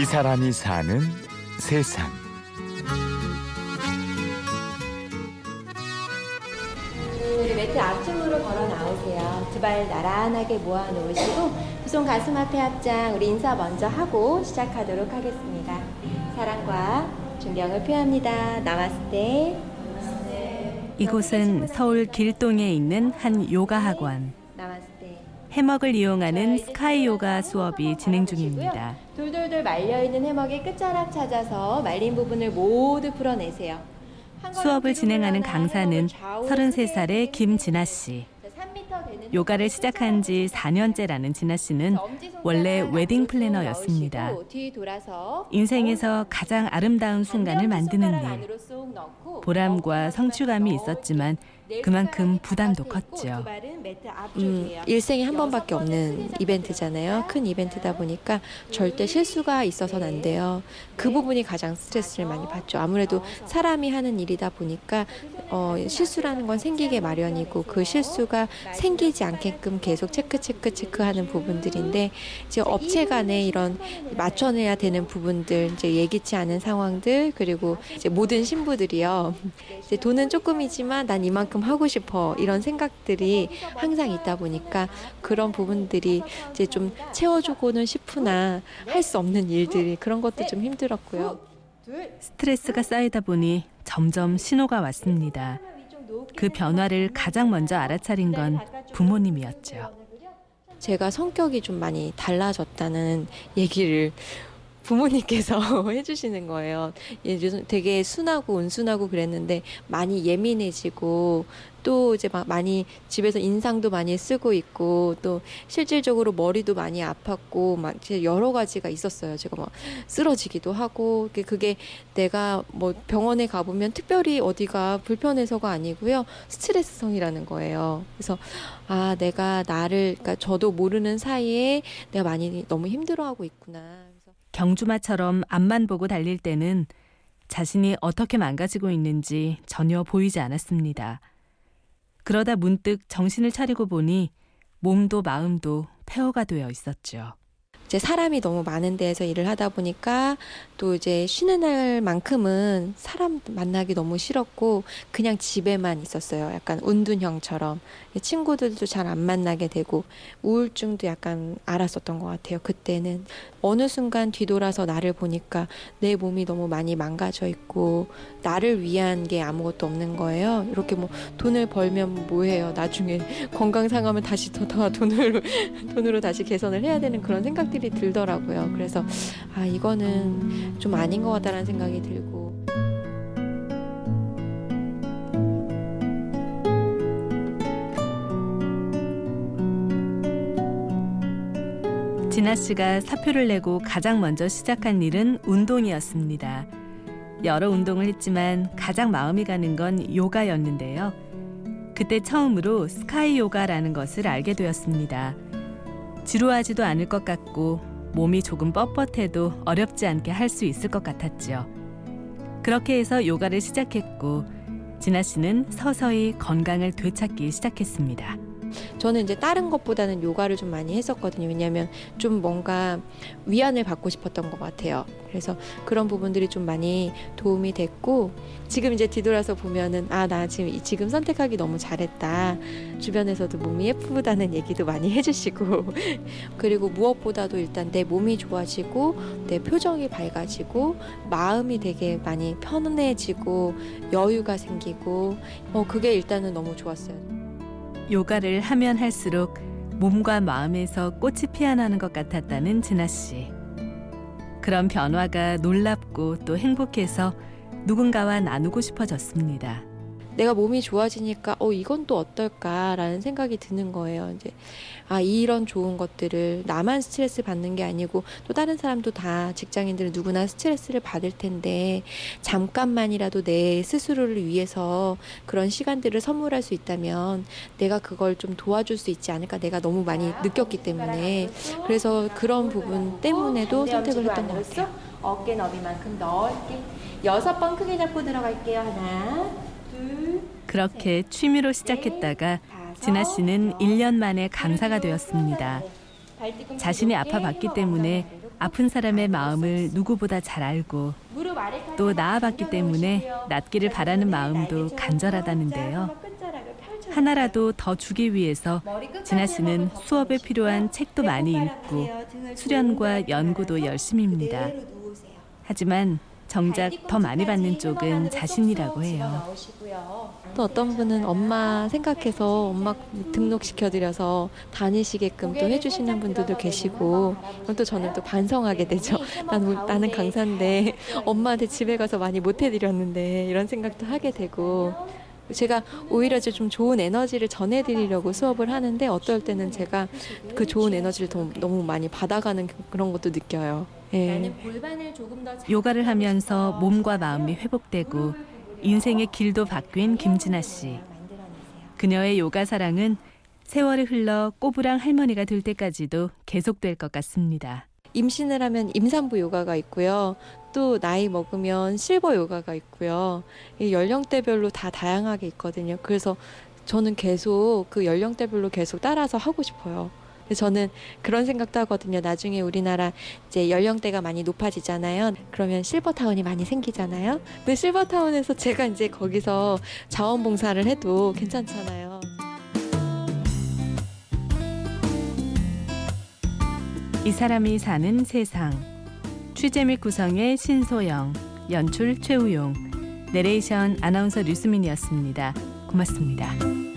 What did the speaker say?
이 사람이 사는 세상. 우리 매트 앞쪽으로 걸어 나오세요. 두 발 나란하게 모아 놓으시고 두 손 가슴 앞에 합장 우리 인사 먼저 하고 시작하도록 하겠습니다. 사랑과 존경을 표합니다. 나마스테. 이곳은 서울 길동에 있는 한 요가 학원. 해먹을 이용하는 스카이 요가 수업이 진행 중입니다. 돌돌돌 말려 있는 해먹의 끝자락 찾아서 말린 부분을 모두 풀어내세요. 수업을 진행하는 강사는 해먹을 좌우로 33살의 크게 김진아 씨. 자, 3m 되는 요가를 시작한 지 4년째라는 진아 씨는 원래 웨딩 플래너였습니다. 인생에서 가장 아름다운 순간을 만드는 일. 보람과 성취감이 있었지만 그만큼 부담도 컸죠. 음, 일생에 한 번밖에 없는 이벤트잖아요. 큰 이벤트다 보니까 절대 실수가 있어서는 안 돼요. 그 부분이 가장 스트레스를 많이 받죠. 아무래도 사람이 하는 일이다 보니까 어, 실수라는 건 생기게 마련이고 그 실수가 생기지 않게끔 계속 체크 체크 체크하는 부분들인데 이제 업체 간에 이런 맞춰내야 되는 부분들 이제 예기치 않은 상황들 그리고 이제 모든 신부들이요. 이제 돈은 조금이지만 난 이만큼 하고 싶어 이런 생각들이 항상 있다 보니까 그런 부분들이 이제 좀 채워주고는 싶으나 할 수 없는 일들이 그런 것도 좀 힘들었고요. 스트레스가 쌓이다 보니 점점 신호가 왔습니다. 그 변화를 가장 먼저 알아차린 건 부모님이었죠. 제가 성격이 좀 많이 달라졌다는 얘기를 부모님께서 해주시는 거예요. 예, 되게 순하고 온순하고 그랬는데 많이 예민해지고 또 이제 막 많이 집에서 인상도 많이 쓰고 있고 또 실질적으로 머리도 많이 아팠고 막 여러 가지가 있었어요. 제가 막 쓰러지기도 하고 그게 내가 뭐 병원에 가보면 특별히 어디가 불편해서가 아니고요. 스트레스성이라는 거예요. 그래서 아 내가 나를 그러니까 저도 모르는 사이에 내가 많이 너무 힘들어하고 있구나. 경주마처럼 앞만 보고 달릴 때는 자신이 어떻게 망가지고 있는지 전혀 보이지 않았습니다. 그러다 문득 정신을 차리고 보니 몸도 마음도 폐허가 되어 있었죠. 이제 사람이 너무 많은 데에서 일을 하다 보니까 또 이제 쉬는 날만큼은 사람 만나기 너무 싫었고 그냥 집에만 있었어요. 약간 운둔형처럼 친구들도 잘 안 만나게 되고 우울증도 약간 알았었던 것 같아요. 그때는 어느 순간 뒤돌아서 나를 보니까 내 몸이 너무 많이 망가져 있고 나를 위한 게 아무것도 없는 거예요. 이렇게 뭐 돈을 벌면 뭐해요? 나중에 건강 상하면 다시 더, 더 돈으로 돈으로 다시 개선을 해야 되는 그런 생각들이 들더라고요. 그래서 아 이거는 좀 아닌 것 같다라는 생각이 들고. 진아 씨가 사표를 내고 가장 먼저 시작한 일은 운동이었습니다. 여러 운동을 했지만 가장 마음이 가는 건 요가였는데요. 그때 처음으로 스카이 요가라는 것을 알게 되었습니다. 지루하지도 않을 것 같고 몸이 조금 뻣뻣해도 어렵지 않게 할 수 있을 것 같았죠. 그렇게 해서 요가를 시작했고 진아 씨는 서서히 건강을 되찾기 시작했습니다. 저는 이제 다른 것보다는 요가를 좀 많이 했었거든요. 왜냐하면 좀 뭔가 위안을 받고 싶었던 것 같아요. 그래서 그런 부분들이 좀 많이 도움이 됐고 지금 이제 뒤돌아서 보면은 아 나 지금 지금 선택하기 너무 잘했다. 주변에서도 몸이 예쁘다는 얘기도 많이 해주시고 그리고 무엇보다도 일단 내 몸이 좋아지고 내 표정이 밝아지고 마음이 되게 많이 편해지고 여유가 생기고 어 그게 일단은 너무 좋았어요. 요가를 하면 할수록 몸과 마음에서 꽃이 피어나는 것 같았다는 진아 씨. 그런 변화가 놀랍고 또 행복해서 누군가와 나누고 싶어졌습니다. 내가 몸이 좋아지니까 어 이건 또 어떨까라는 생각이 드는 거예요. 이제 아 이런 좋은 것들을 나만 스트레스 받는 게 아니고 또 다른 사람도 다 직장인들은 누구나 스트레스를 받을 텐데 잠깐만이라도 내 스스로를 위해서 그런 시간들을 선물할 수 있다면 내가 그걸 좀 도와줄 수 있지 않을까 내가 너무 많이 느꼈기 때문에 그래서 그런 부분 때문에도 선택을 했던 것 같아요. 어깨 너비만큼 넓게 여섯 번 크게 잡고 들어갈게요. 하나. 그렇게 취미로 시작했다가 진아 씨는 1년 만에 강사가 되었습니다. 자신이 아파봤기 때문에 아픈 사람의 마음을 누구보다 잘 알고 또 낳아봤기 때문에 낫기를 바라는 마음도 간절하다는데요. 하나라도 더 주기 위해서 진아 씨는 수업에 필요한 책도 많이 읽고 수련과 연구도 열심입니다. 하지만 정작 더 많이 받는 쪽은 자신이라고 해요. 또 어떤 분은 엄마 생각해서 엄마 등록시켜드려서 다니시게끔 또 해주시는 분들도 계시고 그럼 또 저는 또 반성하게 되죠. 나는, 나는 강사인데 엄마한테 집에 가서 많이 못 해드렸는데 이런 생각도 하게 되고 제가 오히려 좀 좋은 에너지를 전해드리려고 수업을 하는데 어떨 때는 제가 그 좋은 에너지를 더, 너무 많이 받아가는 그런 것도 느껴요. 예. 요가를 하면서 몸과 마음이 회복되고 인생의 길도 바뀐 김진아 씨. 그녀의 요가 사랑은 세월이 흘러 꼬부랑 할머니가 될 때까지도 계속될 것 같습니다. 임신을 하면 임산부 요가가 있고요. 또 나이 먹으면 실버 요가가 있고요. 이 연령대별로 다 다양하게 있거든요. 그래서 저는 계속 그 연령대별로 계속 따라서 하고 싶어요. 저는 그런 생각도 하거든요. 나중에 우리나라 이제 연령대가 많이 높아지잖아요. 그러면 실버타운이 많이 생기잖아요. 근데 실버타운에서 제가 이제 거기서 자원봉사를 해도 괜찮잖아요. 이 사람이 사는 세상. 취재 및 구성의 신소영, 연출 최우용, 내레이션 아나운서 류수민이었습니다. 고맙습니다.